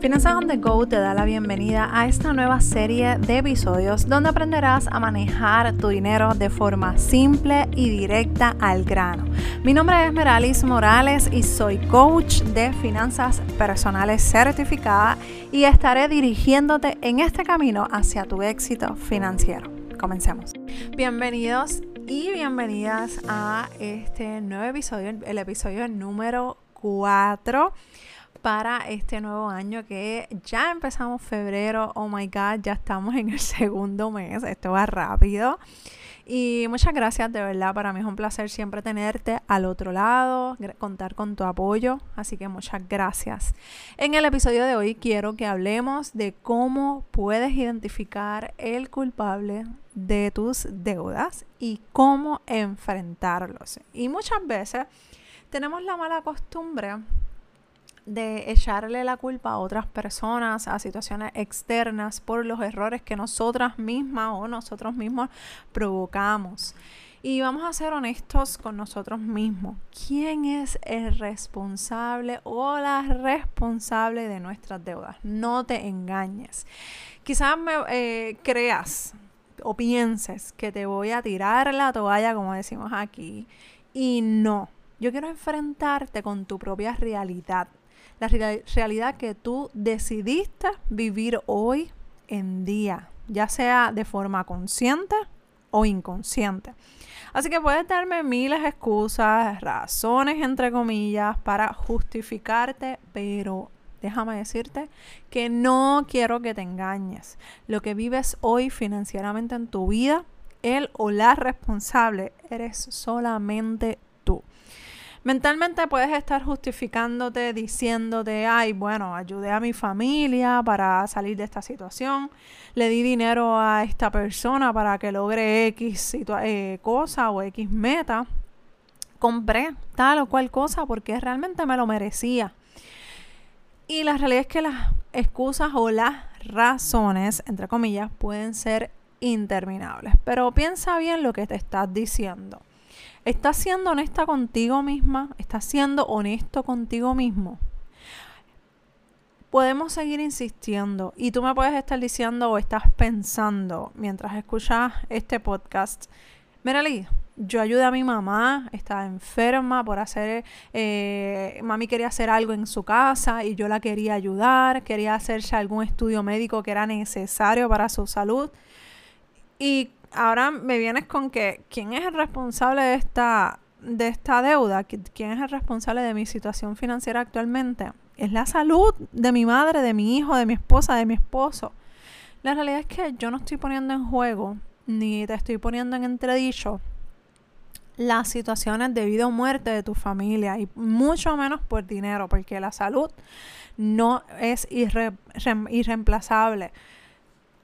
Finanzas on the Go te da la bienvenida a esta nueva serie de episodios donde aprenderás a manejar tu dinero de forma simple y directa al grano. Mi nombre es Meralis Morales y soy coach de finanzas personales certificada y estaré dirigiéndote en este camino hacia tu éxito financiero. Comencemos. Bienvenidos y bienvenidas a este nuevo episodio, el episodio número 4 para este nuevo año que ya empezamos febrero. Oh my God, ya estamos en el segundo mes. Esto va rápido. Y muchas gracias, de verdad, para mí es un placer siempre tenerte al otro lado, contar con tu apoyo, así que muchas gracias. En el episodio de hoy quiero que hablemos de cómo puedes identificar el culpable de tus deudas y cómo enfrentarlos. Y muchas veces tenemos la mala costumbre de echarle la culpa a otras personas, a situaciones externas por los errores que nosotras mismas o nosotros mismos provocamos. Y vamos a ser honestos con nosotros mismos. ¿Quién es el responsable o la responsable de nuestras deudas? No te engañes. Quizás me eh, creas o pienses que te voy a tirar la toalla, como decimos aquí, y no. Yo quiero enfrentarte con tu propia realidad la realidad que tú decidiste vivir hoy en día, ya sea de forma consciente o inconsciente. Así que puedes darme miles de excusas, razones entre comillas para justificarte, pero déjame decirte que no quiero que te engañes. Lo que vives hoy financieramente en tu vida, él o la responsable eres solamente. Mentalmente puedes estar justificándote, diciéndote, ay, bueno, ayudé a mi familia para salir de esta situación, le di dinero a esta persona para que logre X eh, cosa o X meta, compré tal o cual cosa porque realmente me lo merecía. Y la realidad es que las excusas o las razones, entre comillas, pueden ser interminables. Pero piensa bien lo que te estás diciendo. ¿Estás siendo honesta contigo misma? ¿Estás siendo honesto contigo mismo? Podemos seguir insistiendo y tú me puedes estar diciendo o estás pensando mientras escuchas este podcast, Merali, yo ayudé a mi mamá, estaba enferma por hacer, eh, mami quería hacer algo en su casa y yo la quería ayudar, quería hacerse algún estudio médico que era necesario para su salud. Y ahora me vienes con que quién es el responsable de esta de esta deuda, quién es el responsable de mi situación financiera actualmente. Es la salud de mi madre, de mi hijo, de mi esposa, de mi esposo. La realidad es que yo no estoy poniendo en juego ni te estoy poniendo en entredicho las situaciones de vida o muerte de tu familia y mucho menos por dinero, porque la salud no es irreemplazable.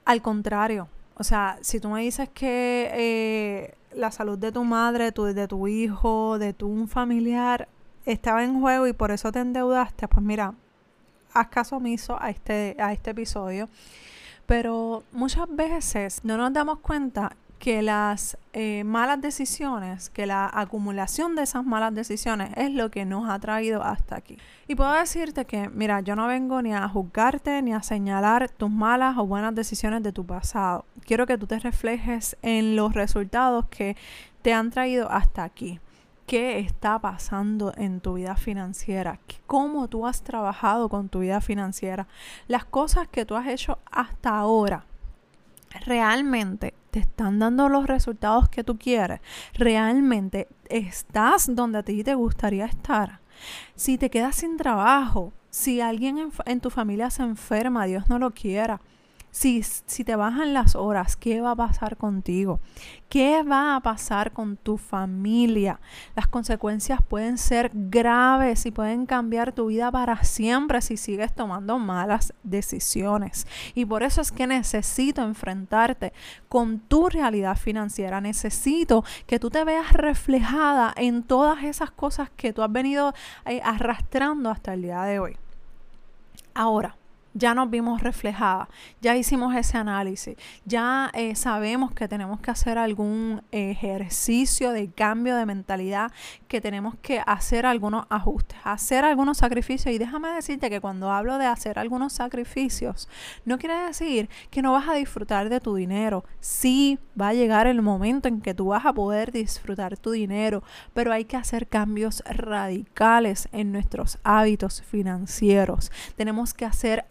Al contrario, o sea, si tú me dices que eh, la salud de tu madre, tu, de tu hijo, de tu un familiar estaba en juego y por eso te endeudaste, pues mira, haz caso omiso a este, a este episodio. Pero muchas veces no nos damos cuenta que las eh, malas decisiones, que la acumulación de esas malas decisiones es lo que nos ha traído hasta aquí. Y puedo decirte que, mira, yo no vengo ni a juzgarte ni a señalar tus malas o buenas decisiones de tu pasado. Quiero que tú te reflejes en los resultados que te han traído hasta aquí. ¿Qué está pasando en tu vida financiera? ¿Cómo tú has trabajado con tu vida financiera? Las cosas que tú has hecho hasta ahora realmente te están dando los resultados que tú quieres, realmente estás donde a ti te gustaría estar. Si te quedas sin trabajo, si alguien en, en tu familia se enferma, Dios no lo quiera, si, si te bajan las horas, ¿qué va a pasar contigo? ¿Qué va a pasar con tu familia? Las consecuencias pueden ser graves y pueden cambiar tu vida para siempre si sigues tomando malas decisiones. Y por eso es que necesito enfrentarte con tu realidad financiera. Necesito que tú te veas reflejada en todas esas cosas que tú has venido eh, arrastrando hasta el día de hoy. Ahora, ya nos vimos reflejadas, ya hicimos ese análisis, ya eh, sabemos que tenemos que hacer algún ejercicio de cambio de mentalidad, que tenemos que hacer algunos ajustes, hacer algunos sacrificios. Y déjame decirte que cuando hablo de hacer algunos sacrificios, no quiere decir que no vas a disfrutar de tu dinero. Sí, va a llegar el momento en que tú vas a poder disfrutar tu dinero, pero hay que hacer cambios radicales en nuestros hábitos financieros. Tenemos que hacer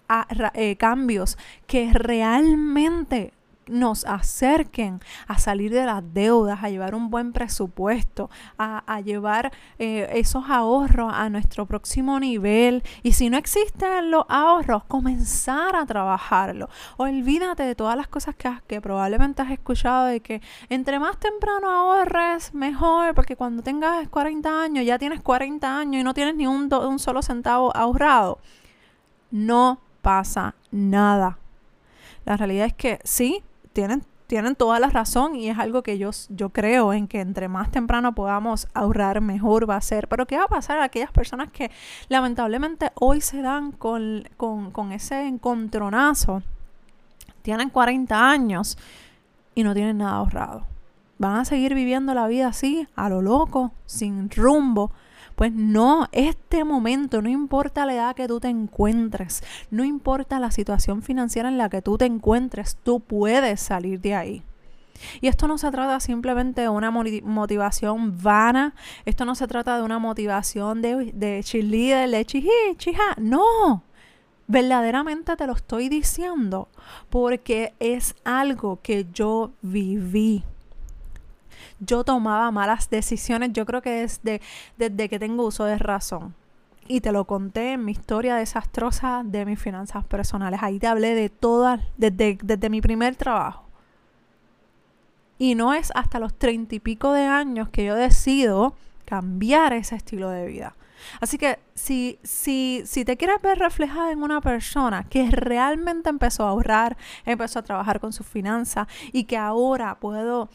eh, cambios que realmente nos acerquen a salir de las deudas, a llevar un buen presupuesto, a, llevar eh, esos ahorros a nuestro próximo nivel. Y si no existen los ahorros, comenzar a trabajarlo. Olvídate de todas las cosas que, probablemente has escuchado de que entre más temprano ahorres, mejor, porque cuando tengas 40 años, ya tienes 40 años y no tienes ni un solo centavo ahorrado. No pasa nada. La realidad es que sí, tienen, tienen toda la razón y es algo que yo, yo creo en que entre más temprano podamos ahorrar, mejor va a ser. Pero ¿qué va a pasar a aquellas personas que lamentablemente hoy se dan con, con, con ese encontronazo? Tienen 40 años y no tienen nada ahorrado. Van a seguir viviendo la vida así, a lo loco, sin rumbo, pues no, este momento, no importa la edad que tú te encuentres, no importa la situación financiera en la que tú te encuentres, tú puedes salir de ahí. Y esto no se trata simplemente de una motivación vana, esto no se trata de una motivación de, de de chiji, chija, no. Verdaderamente te lo estoy diciendo porque es algo que yo viví yo tomaba malas decisiones, yo creo que desde, desde que tengo uso de razón. Y te lo conté en mi historia desastrosa de mis finanzas personales. Ahí te hablé de todas, desde, desde mi primer trabajo. Y no es hasta los treinta y pico de años que yo decido cambiar ese estilo de vida. Así que si, si, si te quieres ver reflejada en una persona que realmente empezó a ahorrar, empezó a trabajar con sus finanzas y que ahora puedo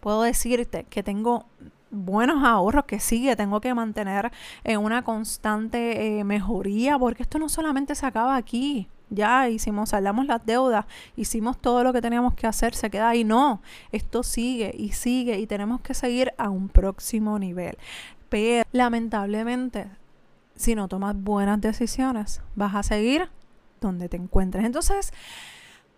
puedo decirte que tengo buenos ahorros que sigue, tengo que mantener en una constante eh, mejoría, porque esto no solamente se acaba aquí. Ya hicimos, saldamos las deudas, hicimos todo lo que teníamos que hacer, se queda ahí. No, esto sigue y sigue y tenemos que seguir a un próximo nivel. Pero lamentablemente, si no tomas buenas decisiones, vas a seguir donde te encuentres. Entonces,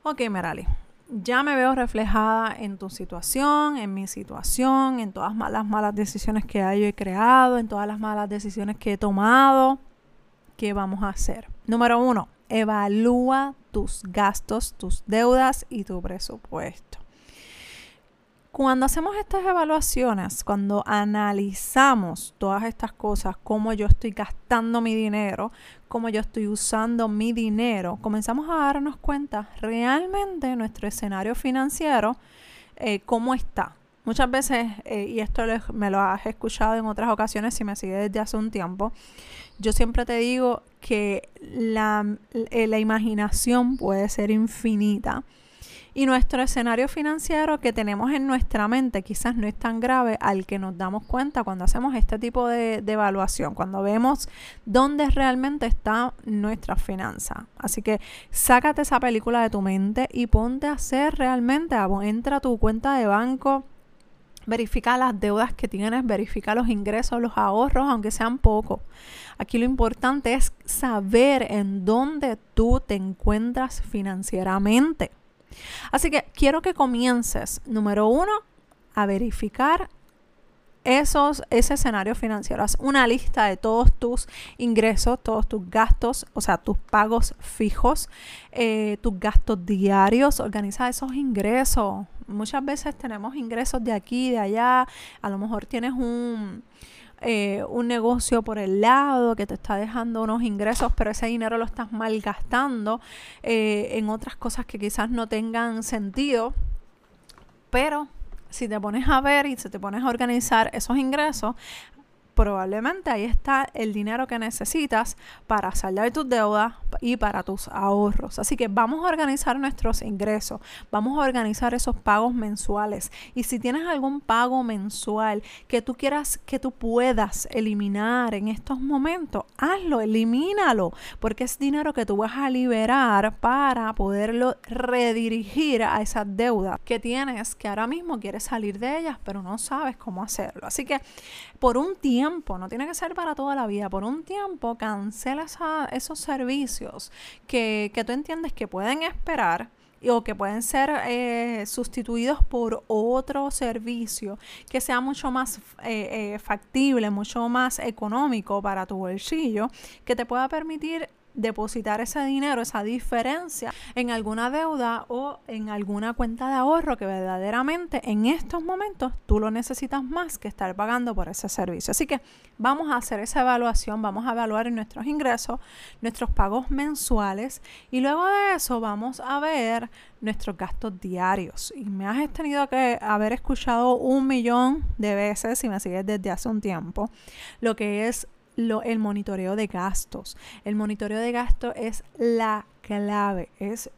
ok, Merali, ya me veo reflejada en tu situación, en mi situación, en todas las malas decisiones que yo he creado, en todas las malas decisiones que he tomado. ¿Qué vamos a hacer? Número uno, evalúa tus gastos, tus deudas y tu presupuesto. Cuando hacemos estas evaluaciones, cuando analizamos todas estas cosas, cómo yo estoy gastando mi dinero, cómo yo estoy usando mi dinero, comenzamos a darnos cuenta realmente nuestro escenario financiero, eh, cómo está. Muchas veces, eh, y esto me lo has escuchado en otras ocasiones si me sigues desde hace un tiempo, yo siempre te digo que la, eh, la imaginación puede ser infinita y nuestro escenario financiero que tenemos en nuestra mente quizás no es tan grave al que nos damos cuenta cuando hacemos este tipo de, evaluación, cuando vemos dónde realmente está nuestra finanza. Así que sácate esa película de tu mente y ponte a hacer realmente, entra a tu cuenta de banco, Verifica las deudas que tienes, verifica los ingresos, los ahorros, aunque sean pocos. Aquí lo importante es saber en dónde tú te encuentras financieramente. Así que quiero que comiences, número uno, a verificar esos, ese escenario financiero. Haz una lista de todos tus ingresos, todos tus gastos, o sea, tus pagos fijos, eh, tus gastos diarios. Organiza esos ingresos. Muchas veces tenemos ingresos de aquí, de allá. A lo mejor tienes un eh, un negocio por el lado que te está dejando unos ingresos, pero ese dinero lo estás malgastando eh, en otras cosas que quizás no tengan sentido. Pero si te pones a ver y si te pones a organizar esos ingresos, probablemente ahí está el dinero que necesitas para saldar tus deudas, y para tus ahorros. Así que vamos a organizar nuestros ingresos, vamos a organizar esos pagos mensuales. Y si tienes algún pago mensual que tú quieras, que tú puedas eliminar en estos momentos, hazlo, elimínalo, porque es dinero que tú vas a liberar para poderlo redirigir a esas deudas que tienes, que ahora mismo quieres salir de ellas, pero no sabes cómo hacerlo. Así que por un tiempo, no tiene que ser para toda la vida, por un tiempo cancela esos servicios que, que tú entiendes que pueden esperar o que pueden ser eh, sustituidos por otro servicio que sea mucho más eh, eh, factible, mucho más económico para tu bolsillo, que te pueda permitir depositar ese dinero, esa diferencia en alguna deuda o en alguna cuenta de ahorro que verdaderamente en estos momentos tú lo necesitas más que estar pagando por ese servicio. Así que vamos a hacer esa evaluación, vamos a evaluar nuestros ingresos, nuestros pagos mensuales y luego de eso vamos a ver nuestros gastos diarios. Y me has tenido que haber escuchado un millón de veces, si me sigues desde hace un tiempo, lo que es el monitoreo de gastos. El monitoreo de gastos es la clave, es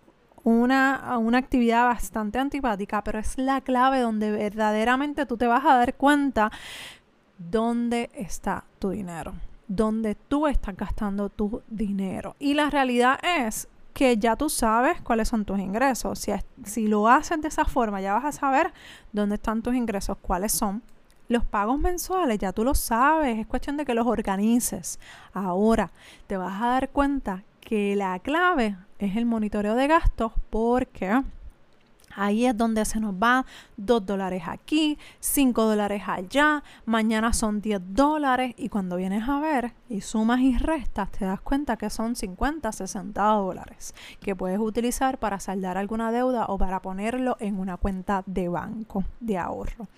una, una, actividad bastante antipática, pero es la clave donde verdaderamente tú te vas a dar cuenta dónde está tu dinero, dónde tú estás gastando tu dinero. Y la realidad es que ya tú sabes cuáles son tus ingresos. Si, si lo haces de esa forma, ya vas a saber dónde están tus ingresos, cuáles son los pagos mensuales, ya tú lo sabes, es cuestión de que los organices. Ahora te vas a dar cuenta que la clave es el monitoreo de gastos porque Ahí es donde se nos va 2 dólares aquí, 5 dólares allá, mañana son 10 dólares y cuando vienes a ver y sumas y restas te das cuenta que son 50, 60 dólares que puedes utilizar para saldar alguna deuda o para ponerlo en una cuenta de banco de ahorro.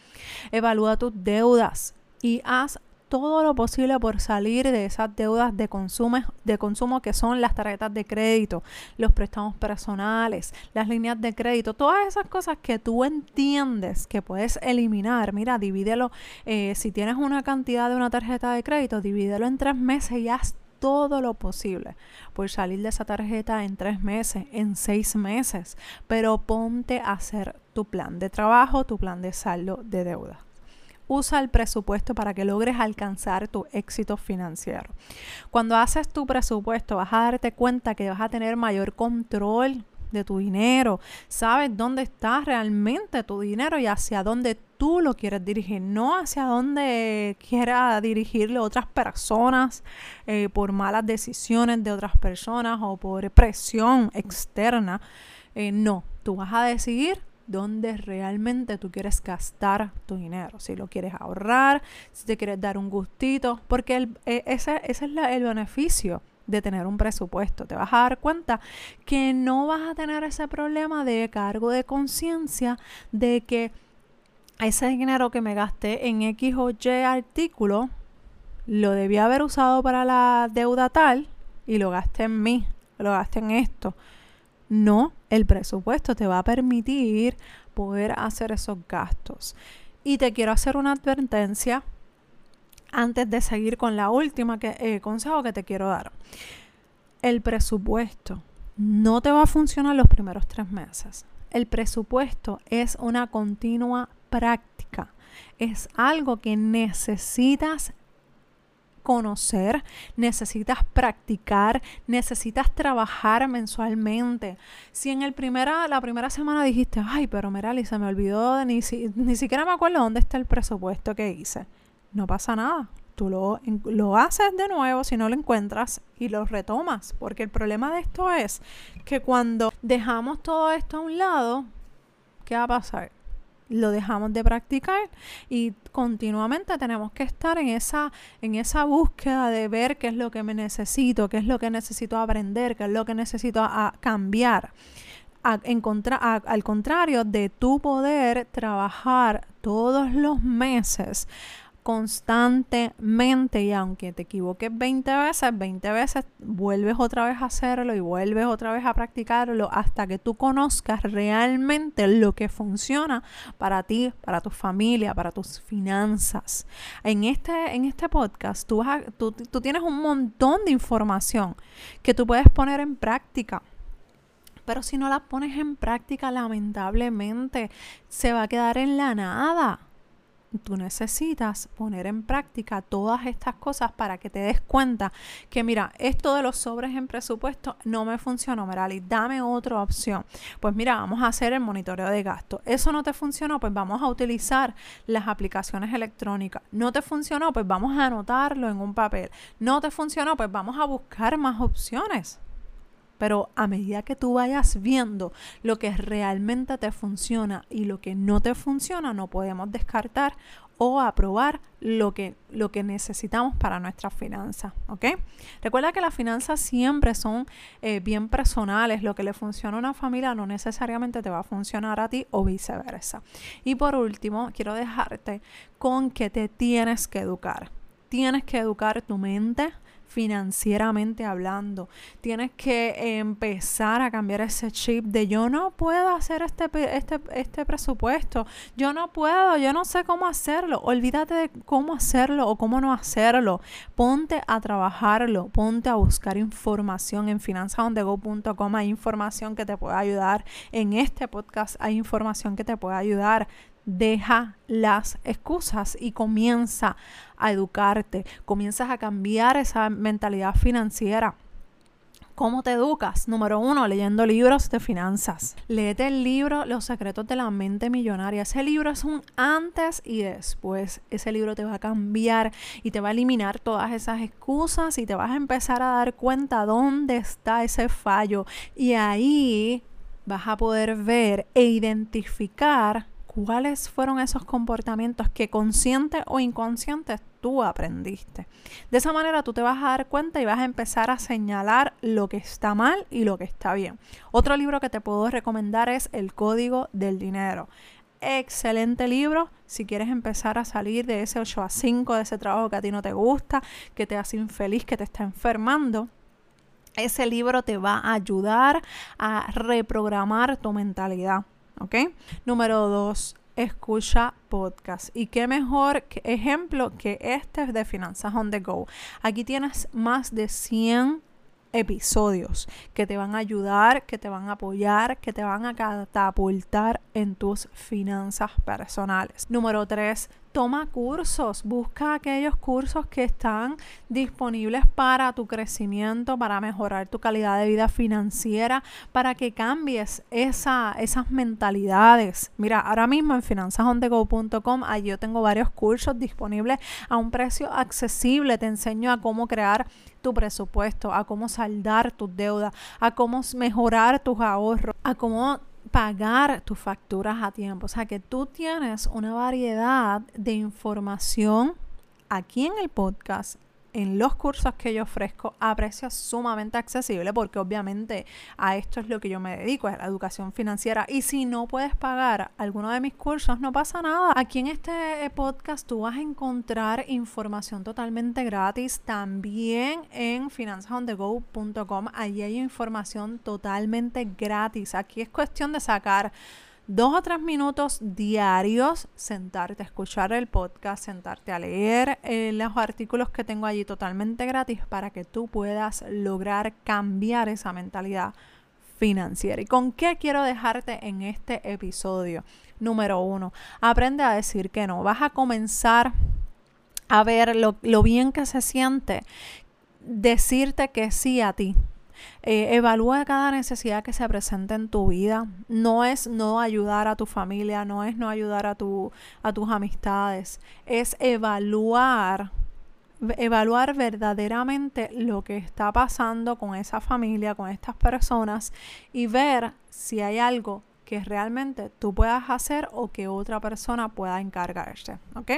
Evalúa tus deudas y haz todo lo posible por salir de esas deudas de consumo, de consumo que son las tarjetas de crédito, los préstamos personales, las líneas de crédito, todas esas cosas que tú entiendes que puedes eliminar. Mira, divídelo, eh, si tienes una cantidad de una tarjeta de crédito, divídelo en tres meses y haz todo lo posible por salir de esa tarjeta en tres meses, en seis meses, pero ponte a hacer tu plan de trabajo, tu plan de saldo de deuda. Usa el presupuesto para que logres alcanzar tu éxito financiero. Cuando haces tu presupuesto vas a darte cuenta que vas a tener mayor control de tu dinero, sabes dónde está realmente tu dinero y hacia dónde tú lo quieres dirigir, no hacia dónde quiera dirigirlo otras personas eh, por malas decisiones de otras personas o por presión externa. Eh, no, tú vas a decidir dónde realmente tú quieres gastar tu dinero. Si lo quieres ahorrar, si te quieres dar un gustito, porque e, ese, es el beneficio de tener un presupuesto. Te vas a dar cuenta que no vas a tener ese problema de cargo de conciencia de que ese dinero que me gasté en X o Y artículo lo debía haber usado para la deuda tal y lo gasté en mí, lo gasté en esto. No, el presupuesto te va a permitir poder hacer esos gastos. Y te quiero hacer una advertencia antes de seguir con la última que, eh, consejo que te quiero dar. El presupuesto no te va a funcionar los primeros tres meses. El presupuesto es una continua práctica. Es algo que necesitas conocer, necesitas practicar, necesitas trabajar mensualmente. Si en el primera, la primera semana dijiste, ay, pero Merali, se me olvidó, ni, ni siquiera me acuerdo dónde está el presupuesto que hice. No pasa nada. Tú lo, lo haces de nuevo si no lo encuentras y lo retomas. Porque el problema de esto es que cuando dejamos todo esto a un lado, ¿qué va a pasar? Lo dejamos de practicar y continuamente tenemos que estar en esa, en esa búsqueda de ver qué es lo que me necesito, qué es lo que necesito aprender, qué es lo que necesito cambiar. en al contrario de tu poder trabajar todos los meses constantemente y aunque te equivoques 20 veces, 20 veces vuelves otra vez a hacerlo y vuelves otra vez a practicarlo hasta que tú conozcas realmente lo que funciona para ti, para tu familia, para tus finanzas. En este, en este podcast tú, tú, tú tienes un montón de información que tú puedes poner en práctica. Pero si no la pones en práctica, lamentablemente se va a quedar en la nada tú necesitas poner en práctica todas estas cosas para que te des cuenta que mira, esto de los sobres en presupuesto no me funcionó, Merali, dame otra opción. Pues mira, vamos a hacer el monitoreo de gasto. Eso no te funcionó, pues vamos a utilizar las aplicaciones electrónicas. No te funcionó, pues vamos a anotarlo en un papel. No te funcionó, pues vamos a buscar más opciones. Pero a medida que tú vayas viendo lo que realmente te funciona y lo que no te funciona, no podemos descartar o aprobar lo que, lo que necesitamos para nuestras finanzas. ¿Ok? Recuerda que las finanzas siempre son eh, bien personales. Lo que le funciona a una familia no necesariamente te va a funcionar a ti o viceversa. Y por último, quiero dejarte con que te tienes que educar. Tienes que educar tu mente, financieramente hablando. Tienes que empezar a cambiar ese chip de yo no puedo hacer este, este, este presupuesto, yo no puedo, yo no sé cómo hacerlo. Olvídate de cómo hacerlo o cómo no hacerlo. Ponte a trabajarlo, ponte a buscar información en finanzasondego.com. Hay información que te puede ayudar. En este podcast hay información que te puede ayudar deja las excusas y comienza a educarte, comienzas a cambiar esa mentalidad financiera. ¿Cómo te educas? Número uno, leyendo libros de finanzas. Léete el libro Los secretos de la mente millonaria. Ese libro es un antes y después. Ese libro te va a cambiar y te va a eliminar todas esas excusas y te vas a empezar a dar cuenta dónde está ese fallo. Y ahí vas a poder ver e identificar cuáles fueron esos comportamientos que conscientes o inconscientes tú aprendiste. De esa manera tú te vas a dar cuenta y vas a empezar a señalar lo que está mal y lo que está bien. Otro libro que te puedo recomendar es El Código del Dinero. Excelente libro si quieres empezar a salir de ese 8 a 5, de ese trabajo que a ti no te gusta, que te hace infeliz, que te está enfermando. Ese libro te va a ayudar a reprogramar tu mentalidad. Número dos, escucha podcast. Y qué mejor ejemplo que este de Finanzas on the Go. Aquí tienes más de 100 episodios que te van a ayudar, que te van a apoyar, que te van a catapultar en tus finanzas personales. Número 3, toma cursos, busca aquellos cursos que están disponibles para tu crecimiento, para mejorar tu calidad de vida financiera, para que cambies esa, esas mentalidades. Mira, ahora mismo en finanzasondego.com, allí yo tengo varios cursos disponibles a un precio accesible. Te enseño a cómo crear tu presupuesto, a cómo saldar tus deudas, a cómo mejorar tus ahorros, a cómo pagar tus facturas a tiempo. O sea que tú tienes una variedad de información aquí en el podcast en los cursos que yo ofrezco a precios sumamente accesibles, porque obviamente a esto es lo que yo me dedico, es la educación financiera. Y si no puedes pagar alguno de mis cursos, no pasa nada. Aquí en este eh, podcast tú vas a encontrar información totalmente gratis. También en finanzasondego.com, allí hay información totalmente gratis. Aquí es cuestión de sacar dos o tres minutos diarios, sentarte a escuchar el podcast, sentarte a leer eh, los artículos que tengo allí totalmente gratis para que tú puedas lograr cambiar esa mentalidad financiera. ¿Y con qué quiero dejarte en este episodio? Número uno, aprende a decir que no. Vas a comenzar a ver lo, lo bien que se siente decirte que sí a ti, eh, evalúa cada necesidad que se presente en tu vida. No es no ayudar a tu familia, no es no ayudar a, tu, a tus amistades, es evaluar evaluar verdaderamente lo que está pasando con esa familia, con estas personas y ver si hay algo que realmente tú puedas hacer o que otra persona pueda encargarse. ¿Ok?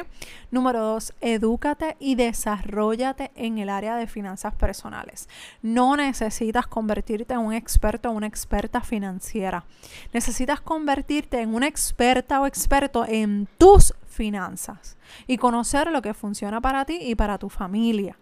Número dos, edúcate y desarrollate en el área de finanzas personales. No necesitas convertirte en un experto o una experta financiera. Necesitas convertirte en una experta o experto en tus finanzas y conocer lo que funciona para ti y para tu familia.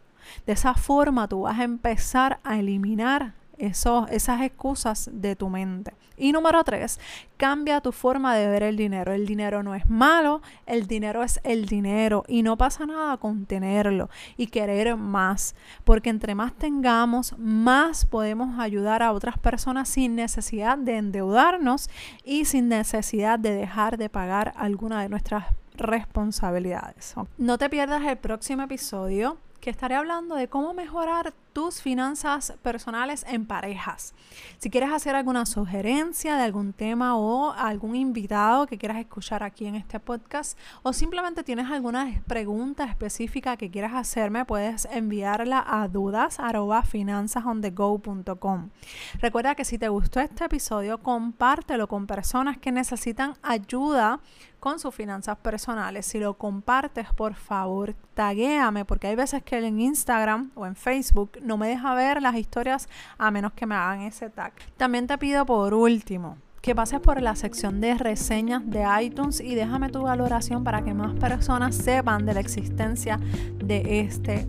De esa forma tú vas a empezar a eliminar esas excusas de tu mente. Y número tres, cambia tu forma de ver el dinero. El dinero no es malo, el dinero es el dinero y no pasa nada con tenerlo y querer más, porque entre más tengamos, más podemos ayudar a otras personas sin necesidad de endeudarnos y sin necesidad de dejar de pagar alguna de nuestras responsabilidades. No te pierdas el próximo episodio que estaré hablando de cómo mejorar tus finanzas personales en parejas. Si quieres hacer alguna sugerencia de algún tema o algún invitado que quieras escuchar aquí en este podcast o simplemente tienes alguna pregunta específica que quieras hacerme, puedes enviarla a dudas@finanzasondego.com. Recuerda que si te gustó este episodio, compártelo con personas que necesitan ayuda con sus finanzas personales. Si lo compartes, por favor, taguéame, porque hay veces que en Instagram o en Facebook no me deja ver las historias a menos que me hagan ese tag. También te pido por último que pases por la sección de reseñas de iTunes y déjame tu valoración para que más personas sepan de la existencia de este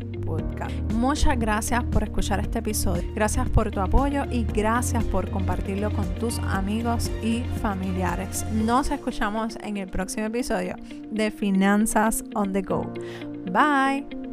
Muchas gracias por escuchar este episodio. Gracias por tu apoyo y gracias por compartirlo con tus amigos y familiares. Nos escuchamos en el próximo episodio de Finanzas on the Go. Bye.